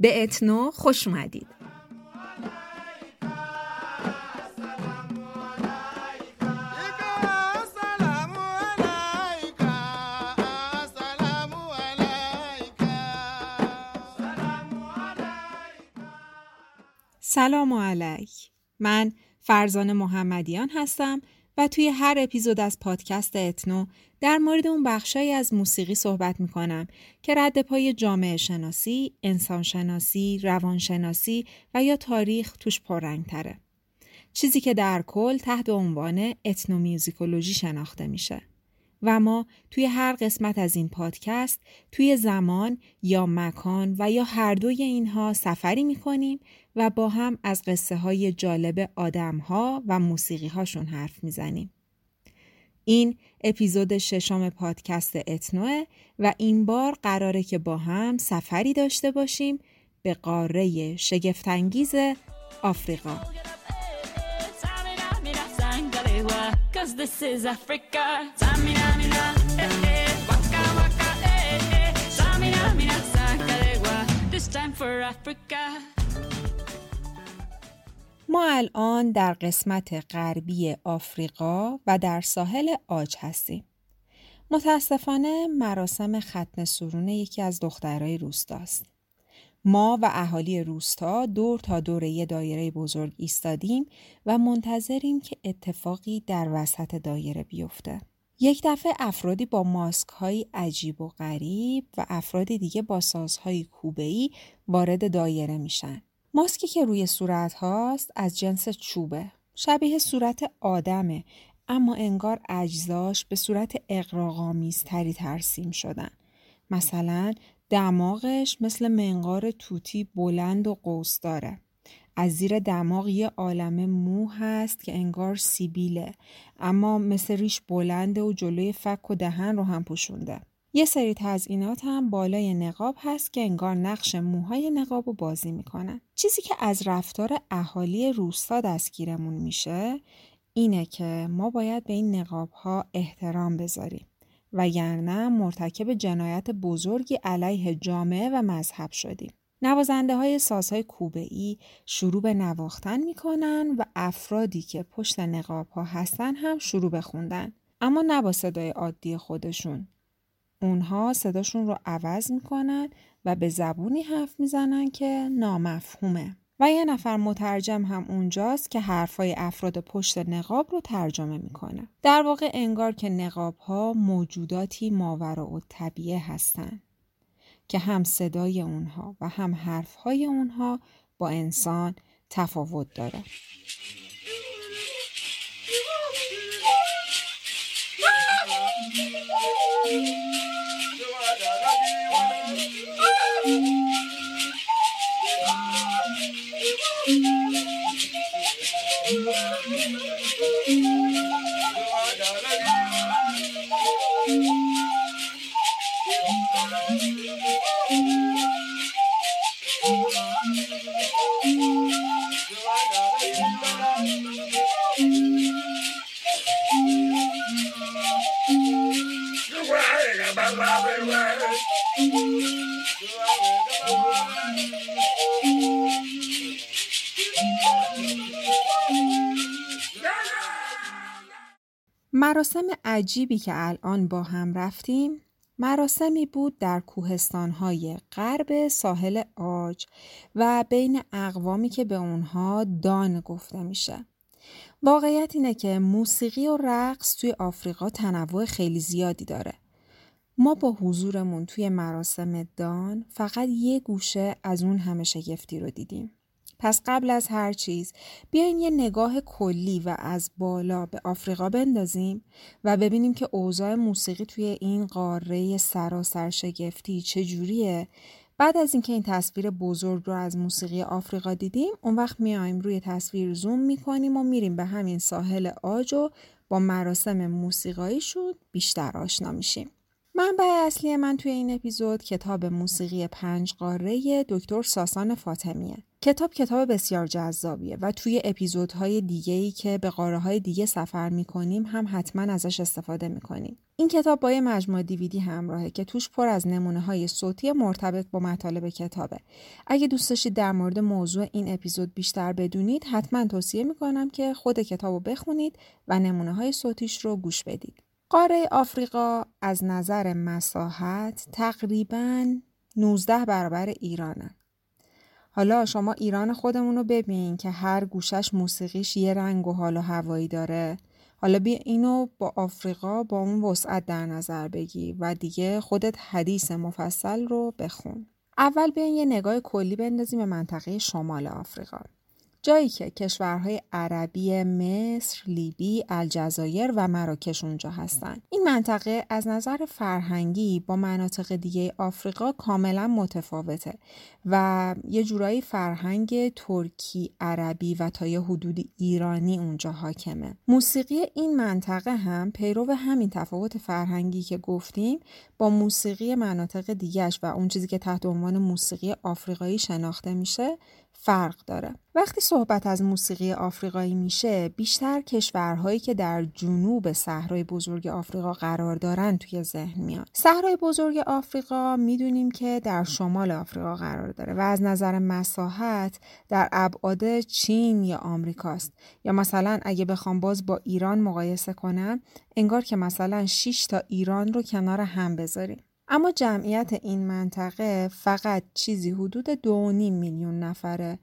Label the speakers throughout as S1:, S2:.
S1: به اتنو خوش اومدید. سلام علیک. من فرزان محمدیان هستم و توی هر اپیزود از پادکست اتنو در مورد اون بخشایی از موسیقی صحبت می‌کنم که رد پای جامعه شناسی، انسان شناسی، روان شناسی و یا تاریخ توش پررنگ تره. چیزی که در کل تحت عنوان اتنومیوزیکولوژی شناخته میشه. و ما توی هر قسمت از این پادکست توی زمان یا مکان و یا هر دوی اینها سفری می‌کنیم و با هم از قصه های جالب آدم ها و موسیقی هاشون حرف می‌زنیم. این اپیزود ششم پادکست اتنوه و این بار قراره که با هم سفری داشته باشیم به قاره شگفتانگیز آفریقا. ما الان در قسمت غربی آفریقا و در ساحل آج هستیم. متاسفانه مراسم ختن سرون یکی از دخترای روستاست. ما و اهالی روستا دور تا دور یه دایره بزرگ ایستادیم و منتظریم که اتفاقی در وسط دایره بیفته. یک دفعه افرادی با ماسک های عجیب و غریب و افراد دیگه با سازهای کوبه‌ای وارد دایره میشن. ماسکی که روی صورت هاست از جنس چوبه. شبیه صورت آدمه اما انگار اجزاش به صورت اقراغامیزتری ترسیم شدن. مثلا دماغش مثل منقار توتی بلند و قوس داره. از زیر دماغ یه عالم مو هست که انگار سیبیله اما مثل ریش بلنده و جلوی فک و دهن رو هم پوشونده. یه سری تزئینات هم بالای نقاب هست که انگار نقش موهای نقاب رو بازی می‌کنن. چیزی که از رفتار اهالی روستا دستگیرمون میشه اینه که ما باید به این نقاب ها احترام بذاریم. وگرنه مرتکب جنایت بزرگی علیه جامعه و مذهب شدیم. نوازنده های سازهای کوبه ای شروع به نواختن می‌کنن و افرادی که پشت نقاب ها هستن هم شروع به خوندن. اما نه با صدای عادی خودشون. اونها صداشون رو عوض می‌کنن و به زبونی حرف می‌زنن که نامفهومه. و یه نفر مترجم هم اونجاست که حرفای افراد پشت نقاب رو ترجمه می‌کنه. در واقع انگار که نقاب ها موجوداتی ماورا و طبیعه هستن که هم صدای اونها و هم حرفهای اونها با انسان تفاوت داره. عجیبی که الان با هم رفتیم مراسمی بود در کوهستانهای غرب ساحل آج و بین اقوامی که به اونها دان گفته میشه. واقعیت اینه که موسیقی و رقص توی آفریقا تنوع خیلی زیادی داره. ما با حضورمون توی مراسم دان فقط یه گوشه از اون همه شگفتی رو دیدیم. پس قبل از هر چیز بیاین یه نگاه کلی و از بالا به آفریقا بندازیم و ببینیم که اوضاع موسیقی توی این قاره سراسر شگفتی چجوریه. بعد از اینکه این تصویر بزرگ رو از موسیقی آفریقا دیدیم اون وقت میایم روی تصویر زوم می‌کنیم و میریم به همین ساحل آج و با مراسم موسیقاییشون بیشتر آشنا میشیم. منبع اصلی من توی این اپیزود کتاب موسیقی پنج قاره دکتر ساسان فاطمیه کتاب کتاب بسیار جذابیه و توی اپیزودهای دیگه ای که به قاره های دیگه سفر می‌کنیم هم حتما ازش استفاده می‌کنیم. این کتاب با یه مجموعه دیویدی همراهه که توش پر از نمونه های صوتی مرتبط با مطالب کتابه. اگه دوست داشتید در مورد موضوع این اپیزود بیشتر بدونید حتما توصیه می‌کنم که خود کتاب رو بخونید و نمونه های صوتیش رو گوش بدید. قاره آفریقا از نظر مساحت تقریبا 19 برابر ایرانه. حالا شما ایران خودمون رو ببین که هر گوشش موسیقیش یه رنگ و حال و هوایی داره. حالا بیا اینو با آفریقا با اون وسعت در نظر بگی و دیگه خودت حدیث مفصل رو بخون. اول بیاین یه نگاه کلی بندازیم به منطقه شمال آفریقا. جایی که کشورهای عربی مصر، لیبی، الجزایر و مراکش اونجا هستن. این منطقه از نظر فرهنگی با مناطق دیگه آفریقا کاملا متفاوته و یه جورایی فرهنگ ترکی، عربی و تا یه حدود ایرانی اونجا حاکمه. موسیقی این منطقه هم پیرو همین تفاوت فرهنگی که گفتیم با موسیقی مناطق دیگهش و اون چیزی که تحت عنوان موسیقی آفریقایی شناخته میشه فرق داره. وقتی صحبت از موسیقی آفریقایی میشه بیشتر کشورهایی که در جنوب صحرای بزرگ آفریقا قرار دارن توی ذهن میاد. صحرای بزرگ آفریقا می‌دونیم که در شمال آفریقا قرار داره و از نظر مساحت در ابعاد چین یا آمریکاست یا مثلا اگه بخوام باز با ایران مقایسه کنم انگار که مثلا 6 تا ایران رو کنار هم بذاریم. اما جمعیت این منطقه فقط چیزی حدود دو میلیون نفره.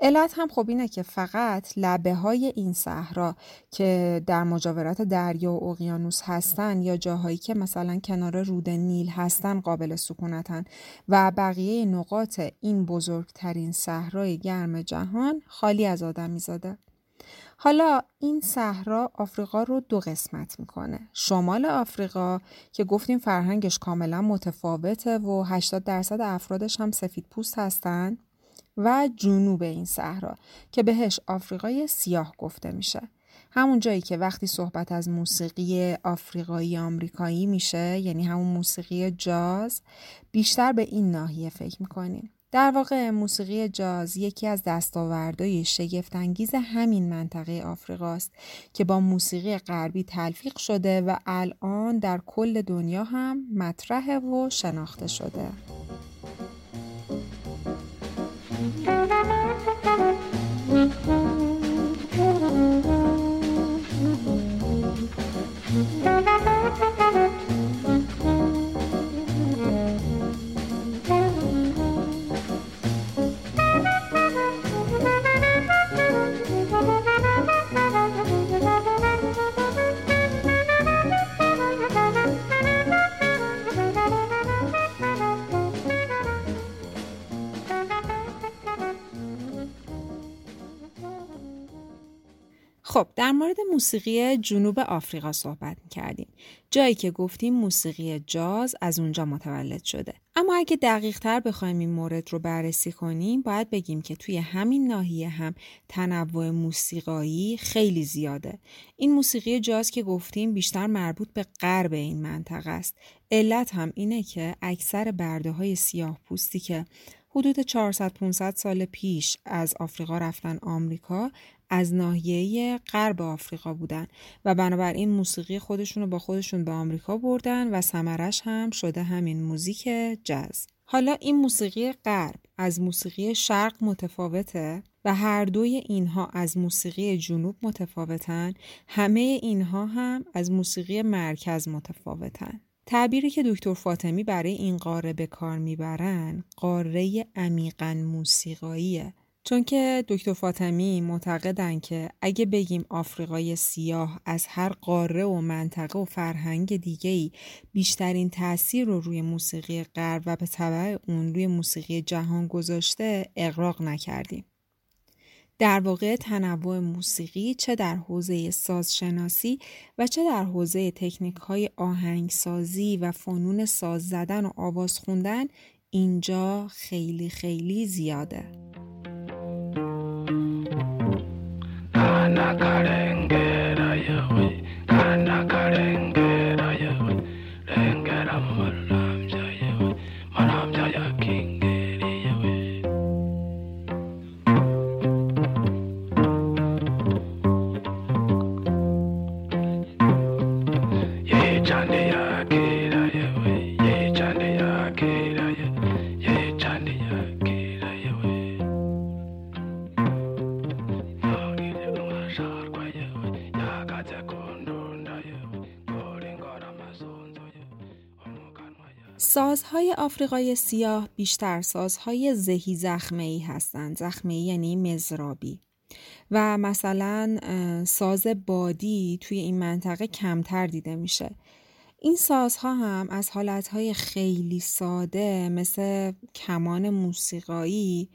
S1: علت هم خب اینه که فقط لبه های این صحرا که در مجاورت دریا و اقیانوس هستن یا جاهایی که مثلا کنار رود نیل هستن قابل سکونتن و بقیه نقاط این بزرگترین صحرای گرم جهان خالی از آدمی زاده. حالا این صحرا آفریقا رو دو قسمت می‌کنه. شمال آفریقا که گفتیم فرهنگش کاملا متفاوته و 80 درصد افرادش هم سفید پوست هستن و جنوب این صحرا که بهش آفریقای سیاه گفته میشه. همون جایی که وقتی صحبت از موسیقی آفریقایی آمریکایی میشه یعنی همون موسیقی جاز بیشتر به این ناحیه فکر می‌کنیم. در واقع موسیقی جاز یکی از دستاوردهای شگفتانگیز همین منطقه آفریقاست که با موسیقی غربی تلفیق شده و الان در کل دنیا هم مطرح و شناخته شده. خب در مورد موسیقی جنوب آفریقا صحبت کردیم. جایی که گفتیم موسیقی جاز از اونجا متولد شده. اما اگه دقیق تر بخوایم این مورد رو بررسی کنیم باید بگیم که توی همین ناحیه هم تنوع موسیقایی خیلی زیاده. این موسیقی جاز که گفتیم بیشتر مربوط به غرب این منطقه است. علت هم اینه که اکثر برده های سیاه پوستی که حدود 400-500 سال پیش از آفریقا رفتن آمریکا از ناحیه غرب آفریقا بودن و بنابراین موسیقی خودشون رو با خودشون به آمریکا بردن و سمرش هم شده همین موزیک جز. حالا این موسیقی غرب از موسیقی شرق متفاوته و هر دوی اینها از موسیقی جنوب متفاوتن همه اینها هم از موسیقی مرکز متفاوتن تعبیری که دکتر فاطمی برای این قاره به کار می‌برن قاره عمیقا موسیقاییه چون که دکتر فاطمی معتقدن که اگه بگیم آفریقای سیاه از هر قاره و منطقه و فرهنگ دیگه ای بیشترین تاثیر رو روی موسیقی غرب و به طبع اون روی موسیقی جهان گذاشته اقراق نکردیم. در واقع تنوع موسیقی چه در حوزه سازشناسی و چه در حوزه تکنیک های آهنگسازی و فنون ساز زدن و آواز خوندن اینجا خیلی خیلی زیاده. سازهای آفریقای سیاه بیشتر سازهای زهی زخمه ای هستند. زخمه یعنی مزرابی. و مثلا ساز بادی توی این منطقه کمتر دیده میشه. این سازها هم از حالتهای خیلی ساده مثل کمان موسیقایی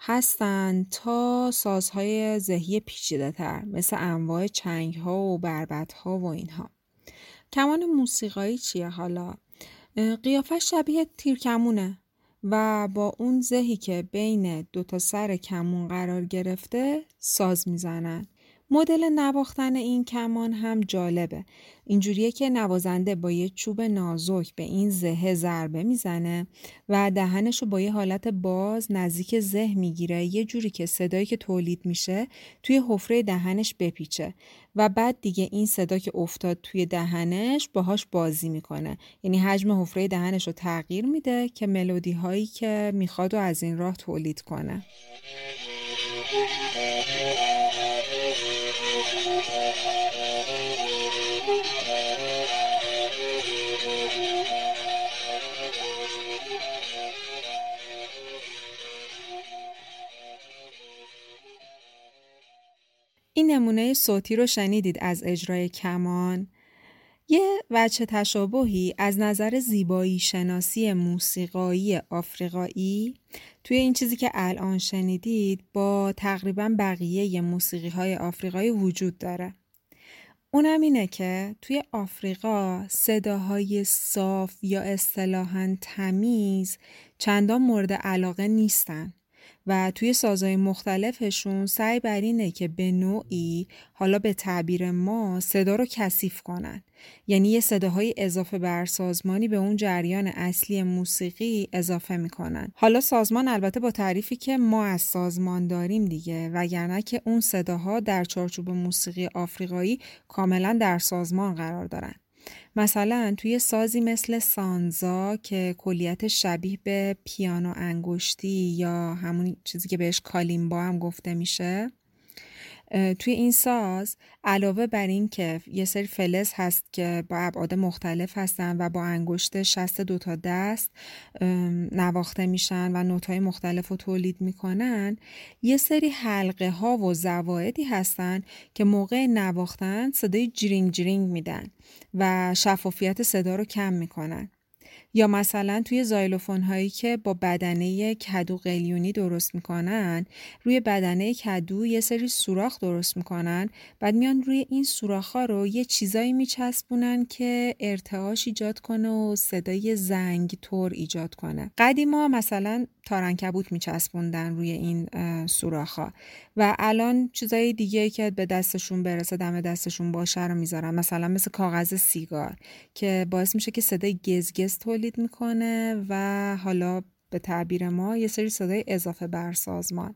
S1: هستند تا سازهای ذهی پیچیده تر مثل انواع چنگ ها و بربت ها و اینها. کمان موسیقایی چیه حالا؟ قیافه شبیه تیرکمونه و با اون زهی که بین دو تا سر کمون قرار گرفته ساز می‌زنن. مدل نواختن این کمان هم جالبه. اینجوریه که نوازنده با یه چوب نازک به این زه ضربه می‌زنه و دهنش رو با یه حالت باز نزدیک زه می‌گیره. یه جوری که صدایی که تولید میشه توی حفره دهنش بپیچه و بعد دیگه این صدا که افتاد توی دهنش باهاش بازی می‌کنه. یعنی حجم حفره دهنش رو تغییر میده که ملودی هایی که می‌خواد و از این راه تولید کنه. این نمونه صوتی رو شنیدید از اجرای کمان یه وچه تشابهی از نظر زیبایی شناسی موسیقایی آفریقایی توی این چیزی که الان شنیدید با تقریبا بقیه موسیقی های آفریقایی وجود داره. اونم اینه که توی آفریقا صداهای صاف یا اصطلاحا تمیز چندان مورد علاقه نیستن. و توی سازهای مختلفشون سعی بر اینه که به نوعی حالا به تعبیر ما صدا رو کثیف کنن. یعنی یه صداهای اضافه بر سازمانی به اون جریان اصلی موسیقی اضافه می‌کنن. حالا سازمان البته با تعریفی که ما از سازمان داریم دیگه وگرنه که اون صداها در چارچوب موسیقی آفریقایی کاملا در سازمان قرار دارن. مثلا توی سازی مثل سانزا که کلیت شبیه به پیانو انگشتی یا همون چیزی که بهش کالیمبا هم گفته میشه توی این ساز علاوه بر این که یه سری فلز هست که با ابعاد مختلف هستن و با انگشت شست دوتا دست نواخته میشن و نوتهای مختلف رو تولید می‌کنن یه سری حلقه ها و زوایدی هستن که موقع نواختن صدای جرینگ جرینگ میدن و شفافیت صدا رو کم می‌کنن. یا مثلا توی زایلوفون هایی که با بدنه کدو قلیونی درست می‌کنن روی بدنه کدو یه سری سوراخ درست می‌کنن بعد میان روی این سوراخ ها رو یه چیزایی میچسبونن که ارتعاش ایجاد کنه و صدای زنگ تور ایجاد کنه. قدیما مثلا تارنکبوت میچسبوندن روی این سوراخ ها و الان چیزای دیگه که به دستشون برسه دم دستشون باشه رو می‌ذارن. مثلا مثل کاغذ سیگار که باعث میشه که صدای گزگز تولید می‌کنه و حالا به تعبیر ما یه سری صدای اضافه بر سازمان.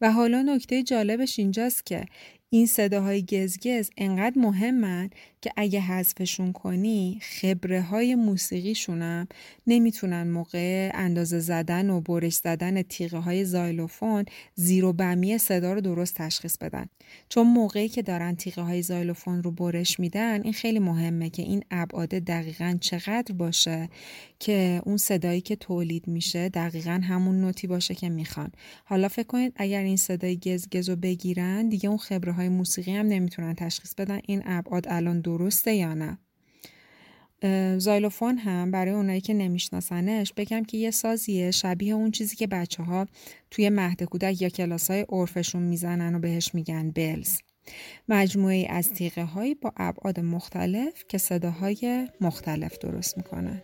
S1: و حالا نکته جالبش اینجاست که این صداهای گزگز انقدر مهمن که اگه حذفشون کنی خبره های موسیقیشونم نمی‌تونن موقع اندازه زدن و برش زدن تیغه های زایلوفون زیر و بمی صدا رو درست تشخیص بدن. چون موقعی که دارن تیغه های زایلوفون رو برش میدن این خیلی مهمه که این ابعاد دقیقا چقدر باشه که اون صدایی که تولید میشه دقیقا همون نوتی باشه که می‌خوان. حالا فکر کنید اگر این صدای گزگز رو بگیرن دیگه اون خبره های موسیقی هم نمی‌تونن تشخیص بدن این ابعاد الان درسته یا نه. زایلوفون هم برای اونایی که نمیشناسنش بگم که یه سازیه شبیه اون چیزی که بچه ها توی مهد کودک یا کلاس های عرفشون می‌زنن و بهش میگن بلز. مجموعه از تیغه هایی با ابعاد مختلف که صداهای مختلف درست می‌کنن.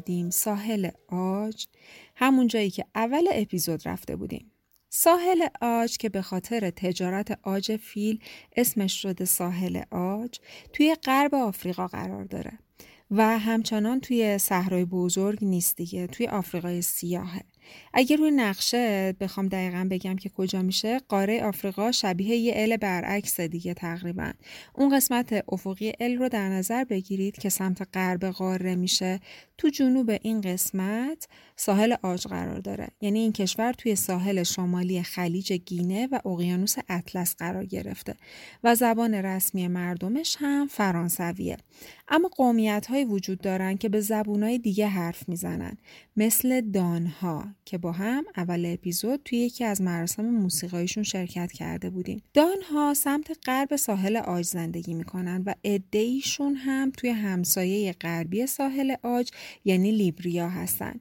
S1: برگردیم ساحل آج. همون جایی که اول اپیزود رفته بودیم. ساحل آج که به خاطر تجارت آج فیل اسمش شده ساحل آج توی غرب آفریقا قرار داره. و همچنان توی صحرای بزرگ نیست دیگه توی آفریقای سیاهه. اگر روی نقشه بخوام دقیقا بگم که کجا میشه قاره آفریقا شبیه یه ال برعکس دیگه تقریبا. اون قسمت افقی ال رو در نظر بگیرید که سمت غرب قاره میشه. تو جنوب این قسمت ساحل آج قرار داره. یعنی این کشور توی ساحل شمالی خلیج گینه و اقیانوس اطلس قرار گرفته و زبان رسمی مردمش هم فرانسویه. اما قومیت های وجود دارن که به زبون های دیگه حرف می‌زنن. مثل دانها که با هم اول اپیزود توی یکی از مراسم موسیقایشون شرکت کرده بودیم. دانها سمت غرب ساحل آج زندگی می‌کنن و ادهیشون هم توی همسایه غربی ساحل آج یعنی لیبریا هستن.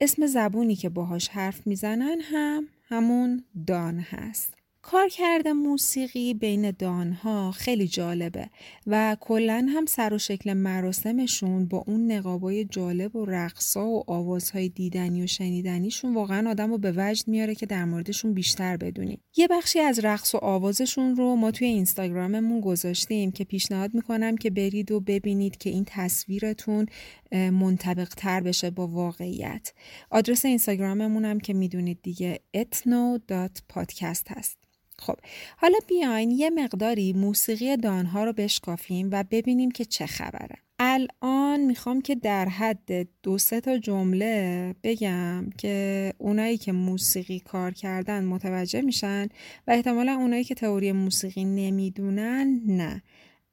S1: اسم زبونی که باهاش حرف می‌زنن هم همون دان هست. کارکرد موسیقی بین دانها خیلی جالبه و کلا هم سر و شکل مراسمشون با اون نقابای جالب و رقصا و آوازهای دیدنی و شنیدنیشون واقعا آدم رو به وجد میاره که در موردشون بیشتر بدونیم. یه بخشی از رقص و آوازشون رو ما توی اینستاگراممون گذاشتیم که پیشنهاد می‌کنم که برید و ببینید که این تصویرتون منطبق تر بشه با واقعیت. آدرس اینستاگراممون هم که می‌دونید دیگه etno.podcast هست. خب حالا بیاین یه مقداری موسیقی دانها رو بشکافیم و ببینیم که چه خبره. الان می‌خوام که در حد دو سه تا جمله بگم که اونایی که موسیقی کار کردن متوجه میشن و احتمالا اونایی که تئوری موسیقی نمی‌دونن نه.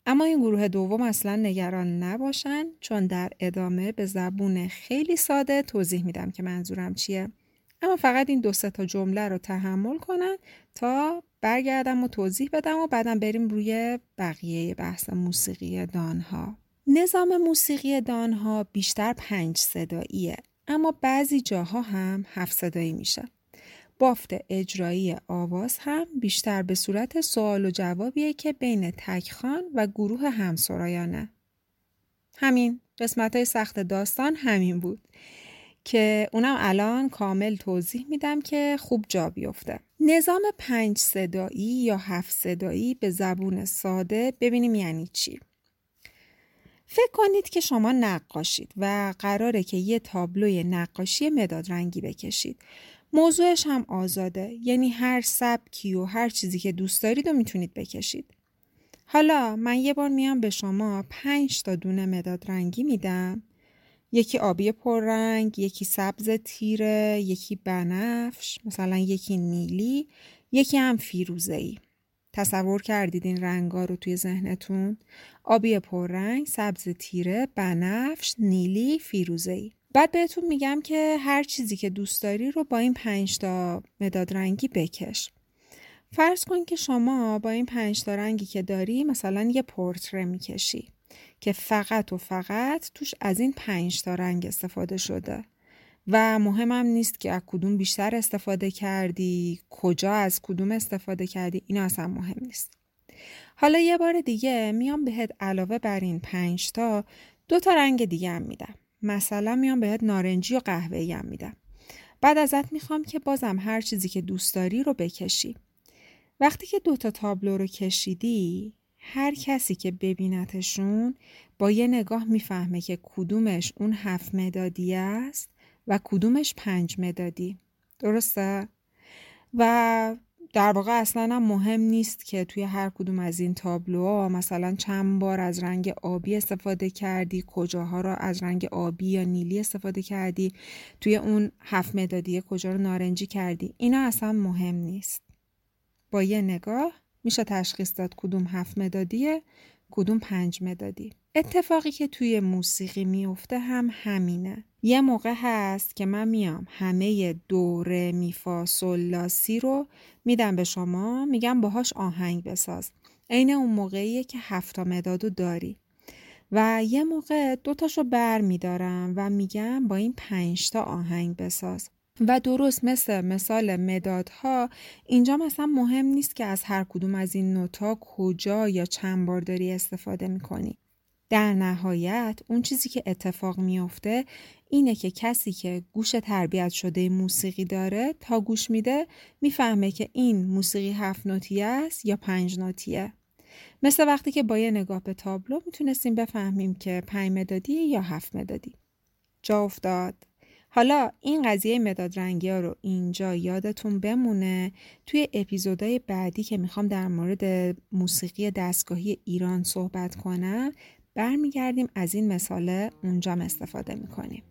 S1: اما این گروه دوم اصلا نگران نباشن چون در ادامه به زبون خیلی ساده توضیح میدم که منظورم چیه. اما فقط این دو سه تا جمله رو تحمل کنن تا برگردم و توضیح بدم و بعدم بریم روی بقیه بحث موسیقی دانها. نظام موسیقی دانها بیشتر پنج صداییه اما بعضی جاها هم هفت صدایی میشه. بافت اجرایی آواز هم بیشتر به صورت سوال و جوابیه که بین تکخان و گروه همسرایانه. همین قسمت های سخت داستان همین بود. که اونم الان کامل توضیح میدم که خوب جا بیفته. نظام پنج صدایی یا هفت صدایی به زبون ساده ببینیم یعنی چی. فکر کنید که شما نقاشید و قراره که یه تابلوی نقاشی مداد رنگی بکشید. موضوعش هم آزاده یعنی هر سبکی و هر چیزی که دوست دارید و می‌تونید بکشید. حالا من یه بار میام به شما پنج تا دونه مداد رنگی میدم. یکی آبی پررنگ، یکی سبز تیره، یکی بنفش، مثلا یکی نیلی، یکی هم فیروزه‌ای. تصور کردید این رنگا رو توی ذهنتون؟ آبی پررنگ، سبز تیره، بنفش، نیلی، فیروزه‌ای. بعد بهتون میگم که هر چیزی که دوست داری رو با این پنج تا مداد رنگی بکش. فرض کن که شما با این پنج تا رنگی که داری مثلا یه پورتره می‌کشی. که فقط و فقط توش از این پنج تا رنگ استفاده شده. و مهمم نیست که از کدوم بیشتر استفاده کردی کجا از کدوم استفاده کردی اینا اصلا مهم نیست. حالا یه بار دیگه میام بهت علاوه بر این پنج تا دو تا رنگ دیگه هم میدم. مثلا میام بهت نارنجی و قهوه‌ای هم میدم. بعد ازت می‌خوام که بازم هر چیزی که دوست داری رو بکشی. وقتی که دو تا تابلو رو کشیدی هر کسی که ببینتشون با یه نگاه می‌فهمه که کدومش اون هفت مدادی است و کدومش پنج مدادی. درسته؟ و در واقع اصلا هم مهم نیست که توی هر کدوم از این تابلوها مثلا چند بار از رنگ آبی استفاده کردی کجاها رو از رنگ آبی یا نیلی استفاده کردی توی اون هفت مدادی کجا رو نارنجی کردی. اینا اصلا مهم نیست. با یه نگاه میشه تشخیص داد کدوم هفت مدادیه کدوم پنج مدادی. اتفاقی که توی موسیقی میفته هم همینه. یه موقع هست که من میام همه دوره میفا سلاسی رو میدم به شما میگم باهاش آهنگ بساز. عین اون موقعیه که هفتا مدادو داری. و یه موقع دوتاشو بر میدارم و میگم با این پنجتا آهنگ بساز. و درست مثل مثال مدادها اینجا مثلا مهم نیست که از هر کدوم از این نوتا کجا یا چند بار داری استفاده می‌کنی. در نهایت اون چیزی که اتفاق میافته اینه که کسی که گوش تربیت شده موسیقی داره تا گوش میده می‌فهمه که این موسیقی هفت نوتیه است یا پنج نوتیه. مثل وقتی که با یه نگاه به تابلو می‌تونستیم بفهمیم که پنج مدادی یا هفت مدادی. جا افتاد. حالا این قضیه مداد رنگی ها رو اینجا یادتون بمونه توی اپیزودهای بعدی که می‌خوام در مورد موسیقی دستگاهی ایران صحبت کنم برمیگردیم از این مثاله اونجا استفاده می‌کنیم.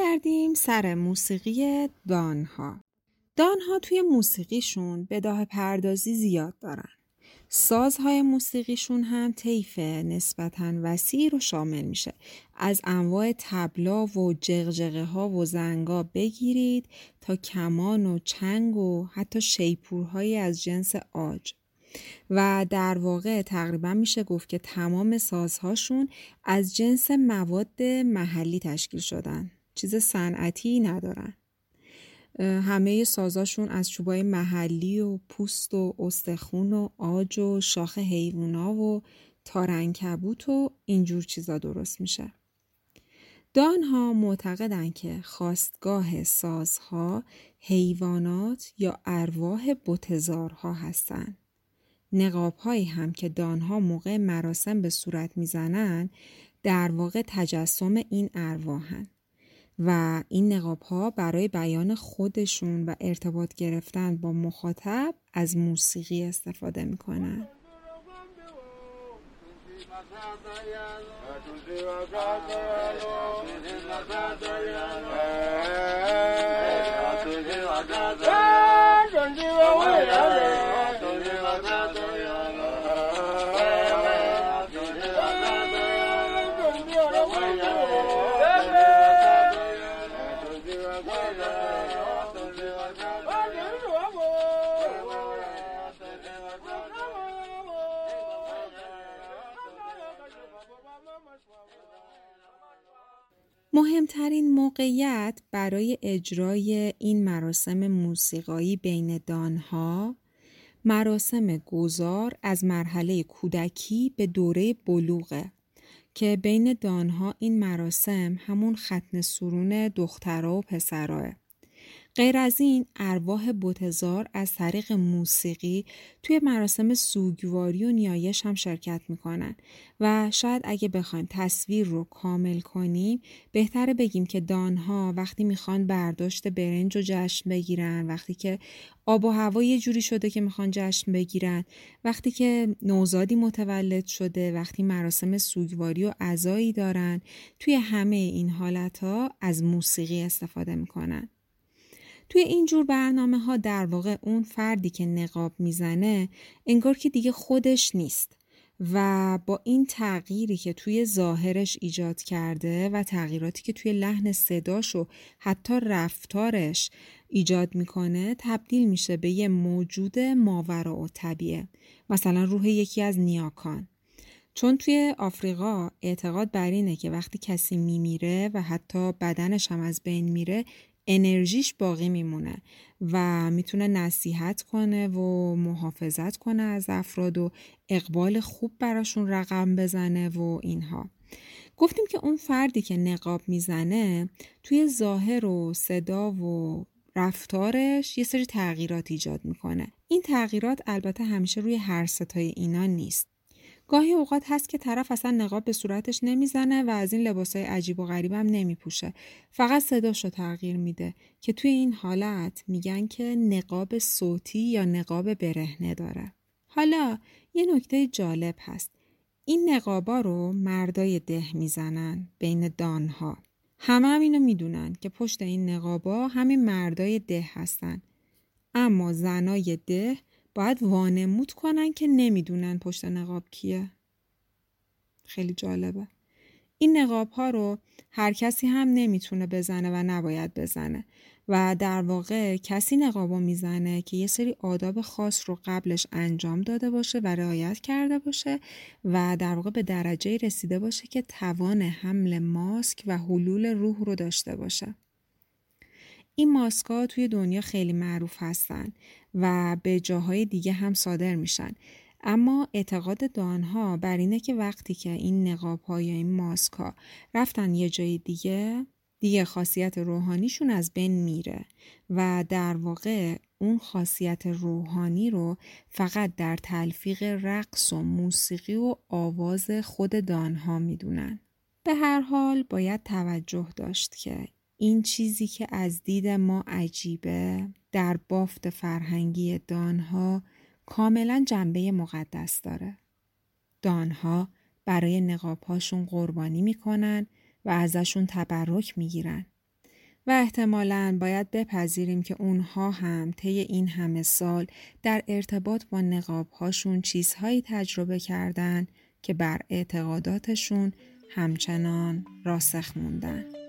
S1: برگردیم سر موسیقی دانها. دانها توی موسیقیشون بداه پردازی زیاد دارن. سازهای موسیقیشون هم طیف نسبتا وسیع رو شامل میشه. از انواع تبلا و جغجغه ها و زنگا بگیرید تا کمان و چنگ و حتی شیپورهایی از جنس آج. و در واقع تقریبا میشه گفت که تمام سازهاشون از جنس مواد محلی تشکیل شدن. چیز صنعتی ندارن همه سازاشون از چوبای محلی و پوست و استخون و آج و شاخ حیوونا و تارنکبوت و اینجور چیزا درست میشه. دانها معتقدن که خواستگاه سازها حیوانات یا ارواح بتزارها هستند. نقاب هایی هم که دانها موقع مراسم به صورت می‌زنن در واقع تجسم این ارواحن و این نقاب ها برای بیان خودشون و ارتباط گرفتن با مخاطب از موسیقی استفاده می‌کنن مهمترین موقعیت برای اجرای این مراسم موسیقایی بین دانها مراسم گذار از مرحله کودکی به دوره بلوغه که بین دانها این مراسم همون ختن سرون دخترها و پسراه. غیر از این ارواح بوتزار از طریق موسیقی توی مراسم سوگواری و نیایش هم شرکت می‌کنن و شاید اگه بخوایم تصویر رو کامل کنیم بهتره بگیم که دانها وقتی می‌خوان برداشت برنج و جشن بگیرن وقتی که آب و هوا یه جوری شده که می‌خوان جشن بگیرن وقتی که نوزادی متولد شده وقتی مراسم سوگواری و عزایی دارن توی همه این حالت ها از موسیقی استفاده می‌کنن. توی این جور برنامه ها در واقع اون فردی که نقاب می‌زنه انگار که دیگه خودش نیست و با این تغییری که توی ظاهرش ایجاد کرده و تغییراتی که توی لحن صداش و حتی رفتارش ایجاد می‌کنه تبدیل میشه به یه موجود ماورا و طبیعه. مثلا روح یکی از نیاکان. چون توی آفریقا اعتقاد بر اینه که وقتی کسی میمیره و حتی بدنش هم از بین میره انرژیش باقی میمونه و می‌تونه نصیحت کنه و محافظت کنه از افراد و اقبال خوب براشون رقم بزنه و اینها. گفتیم که اون فردی که نقاب می‌زنه توی ظاهر و صدا و رفتارش یه سری تغییرات ایجاد می‌کنه. این تغییرات البته همیشه روی هر ستای اینا نیست. گاهی اوقات هست که طرف اصلا نقاب به صورتش نمی‌زنه و از این لباسای عجیب و غریبم نمیپوشه. فقط صداشو تغییر میده که توی این حالت میگن که نقاب صوتی یا نقاب برهنه داره. حالا یه نکته جالب هست. این نقابا رو مردای ده می‌زنن بین دانها. همه هم اینو می‌دونن که پشت این نقابا همین مردای ده هستن. اما زنای ده باید وانمود کنن که نمی‌دونن پشت نقاب کیه. خیلی جالبه. این نقاب ها رو هر کسی هم نمی‌تونه بزنه و نباید بزنه و در واقع کسی نقابو می‌زنه که یه سری آداب خاص رو قبلش انجام داده باشه و رعایت کرده باشه و در واقع به درجه رسیده باشه که توان حمل ماسک و حلول روح رو داشته باشه. این ماسک ها توی دنیا خیلی معروف هستن و به جاهای دیگه هم صادر میشن اما اعتقاد دانها بر اینه که وقتی که این نقاب ها یا این ماسک ها رفتن یه جای دیگه دیگه خاصیت روحانیشون از بین میره و در واقع اون خاصیت روحانی رو فقط در تلفیق رقص و موسیقی و آواز خود دانها می‌دونن. به هر حال باید توجه داشت که این چیزی که از دید ما عجیبه در بافت فرهنگی دانها کاملا جنبه مقدس داره. دانها برای نقابهاشون قربانی می‌کنن و ازشون تبرک می‌گیرن. و احتمالا باید بپذیریم که اونها هم طی این همه سال در ارتباط با نقابهاشون چیزهایی تجربه کردن که بر اعتقاداتشون همچنان راسخ موندن.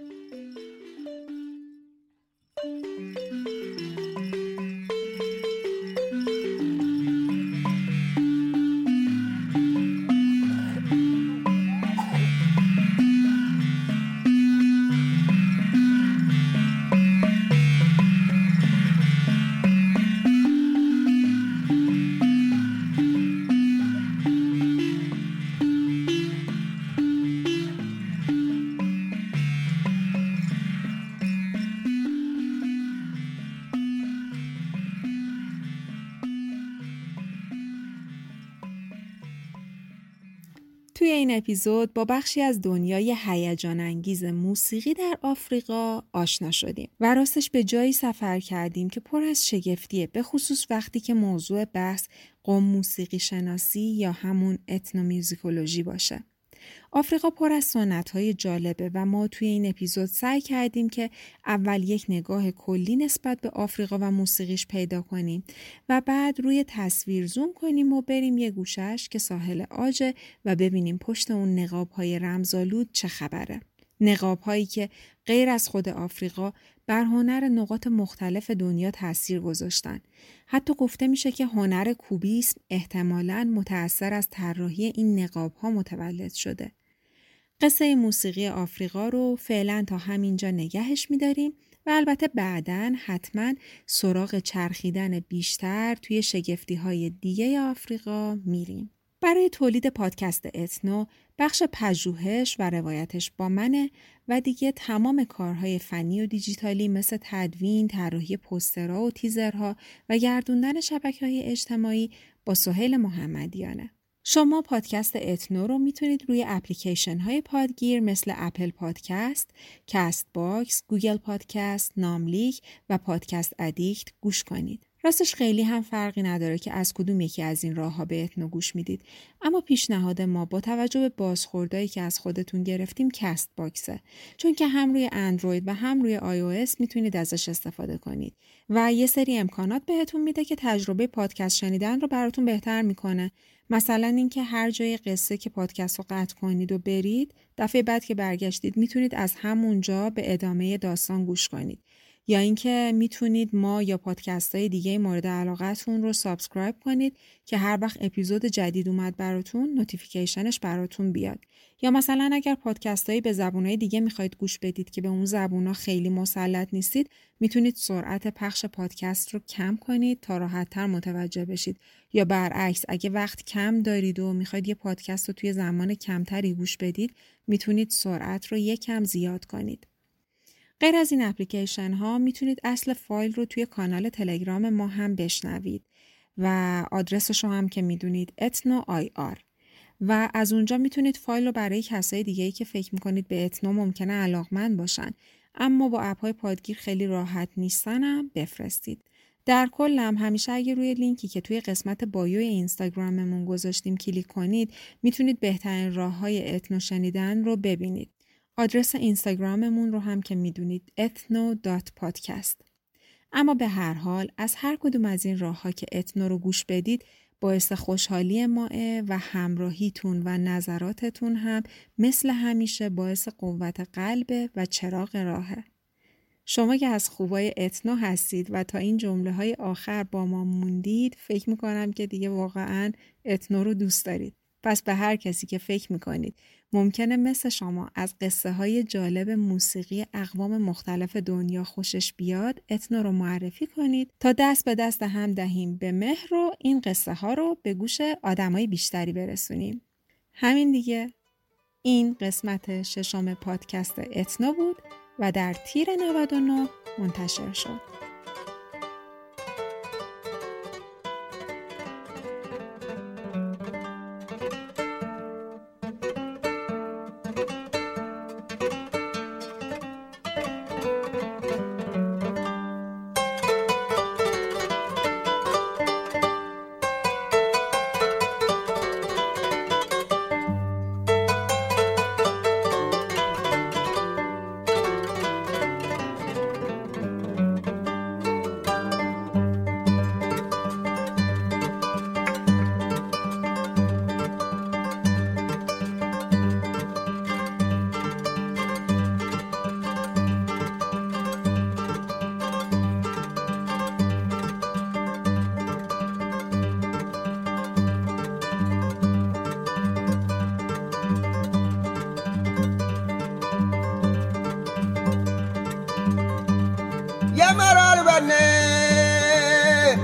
S1: توی اپیزود با بخشی از دنیای هیجان انگیز موسیقی در آفریقا آشنا شدیم و راستش به جایی سفر کردیم که پر از شگفتیه به خصوص وقتی که موضوع بحث قوم موسیقی شناسی یا همون اتنومیوزیکولوژی باشه. آفریقا پر از سنت های جالبه و ما توی این اپیزود سعی کردیم که اول یک نگاه کلی نسبت به آفریقا و موسیقیش پیدا کنیم و بعد روی تصویر زوم کنیم و بریم یه گوشش که ساحل آجه و ببینیم پشت اون نقاب های رمزالود چه خبره. نقاب هایی که غیر از خود آفریقا بر هنر نقاط مختلف دنیا تاثیر گذاشتن. حتی گفته میشه که هنر کوبیسم احتمالاً متأثر از طراحی این نقاب ها متولد شده. قصه موسیقی آفریقا رو فعلا تا همینجا نگهش میداریم و البته بعدا حتما سراغ چرخیدن بیشتر توی شگفتی های دیگه آفریقا میریم. برای تولید پادکست اتنو بخش پژوهش و روایتش با منه و دیگه تمام کارهای فنی و دیجیتالی مثل تدوین، طراحی پوسترها و تیزرها و گردوندن شبکه های اجتماعی با سهیل محمدیانه. شما پادکست اتنو رو می‌تونید روی اپلیکیشن های پادگیر مثل Apple Podcast، Castbox، Google Podcast، ناملیک و Podcast Addict گوش کنید. راستش خیلی هم فرقی نداره که از کدوم یکی از این راه ها به اتنو گوش می‌دید. اما پیشنهاد ما با توجه به بازخوردهایی که از خودتون گرفتیم Castbox ه. چون که هم روی اندروید و هم روی آی او می‌تونید ازش استفاده کنید. و یه سری امکانات بهتون میده که تجربه پادکست شنیدن رو براتون بهتر می‌کنه. مثلا اینکه هر جای قصه که پادکست رو قطع کنید و برید دفعه بعد که برگشتید می‌تونید از همونجا به ادامه داستان گوش کنید. یا اینکه می‌تونید ما یا پادکست های دیگه مورد علاقتون رو subscribe کنید که هر وقت اپیزود جدید اومد براتون notification ش براتون بیاد. یا مثلا اگر پادکست هایی به زبون دیگه می‌خواید گوش بدید که به اون زبون ها خیلی مسلط نیستید می‌تونید سرعت پخش پادکست رو کم کنید تا راحتتر متوجه بشید. یا برعکس اگه وقت کم دارید و می‌خواید یه پادکست رو توی زمان کمتری گوش بدید می‌تونید سرعت رو یکم زیاد کنید. غیر از این اپلیکیشن ها می‌تونید اصل فایل رو توی کانال تلگرام ما هم بشنوید و آدرسش رو هم که می‌دونید ethno IR و از اونجا می‌تونید فایل رو برای کسای دیگه ای که فکر می‌کنید به اتنو ممکنه علاقمند باشن اما با اپ های پادگیر خیلی راحت نیستنم بفرستید. در کل هم همیشه اگه روی لینکی که توی قسمت bio ی اینستاگراممون گذاشتیم کلیک کنید می‌تونید بهترین راه های اتنو شنیدن رو ببینید. آدرس اینستاگراممون رو هم که می‌دونید ethno.podcast اما به هر حال از هر کدوم از این راه ها که اتنو رو گوش بدید باعث خوشحالی ماه و همراهیتون و نظراتتون هم مثل همیشه باعث قوت قلب و چراغ راهه. شما که از خوبای اتنو هستید و تا این جمله های آخر با ما موندید فکر می‌کنم که دیگه واقعا اتنو رو دوست دارید. پس به هر کسی که فکر می‌کنید ممکنه مثل شما از قصه های جالب موسیقی اقوام مختلف دنیا خوشش بیاد اتنو رو معرفی کنید تا دست به دست هم دهیم به مهر و این قصه ها رو به گوش آدمای بیشتری برسونیم. همین دیگه این قسمت ششم پادکست اتنو بود و در تیر 99 منتشر شد.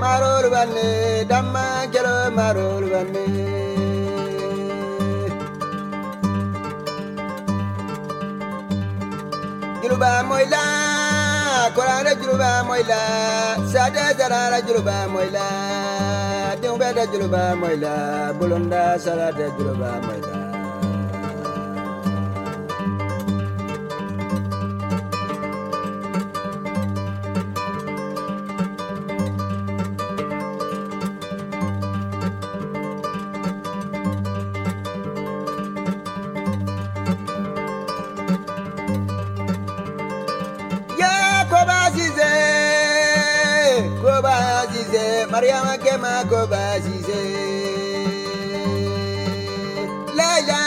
S2: Banne damma jalo marol banne juluba moyla korana juluba moyla sada zarara juluba moyla dimbeda juluba moyla bulunda salada juluba moyla Mariama kema ko basise Laila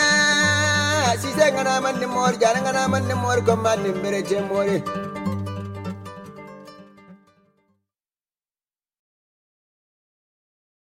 S2: sise ngana man ni mor jana ngana man ni mor ko man ni mbere che more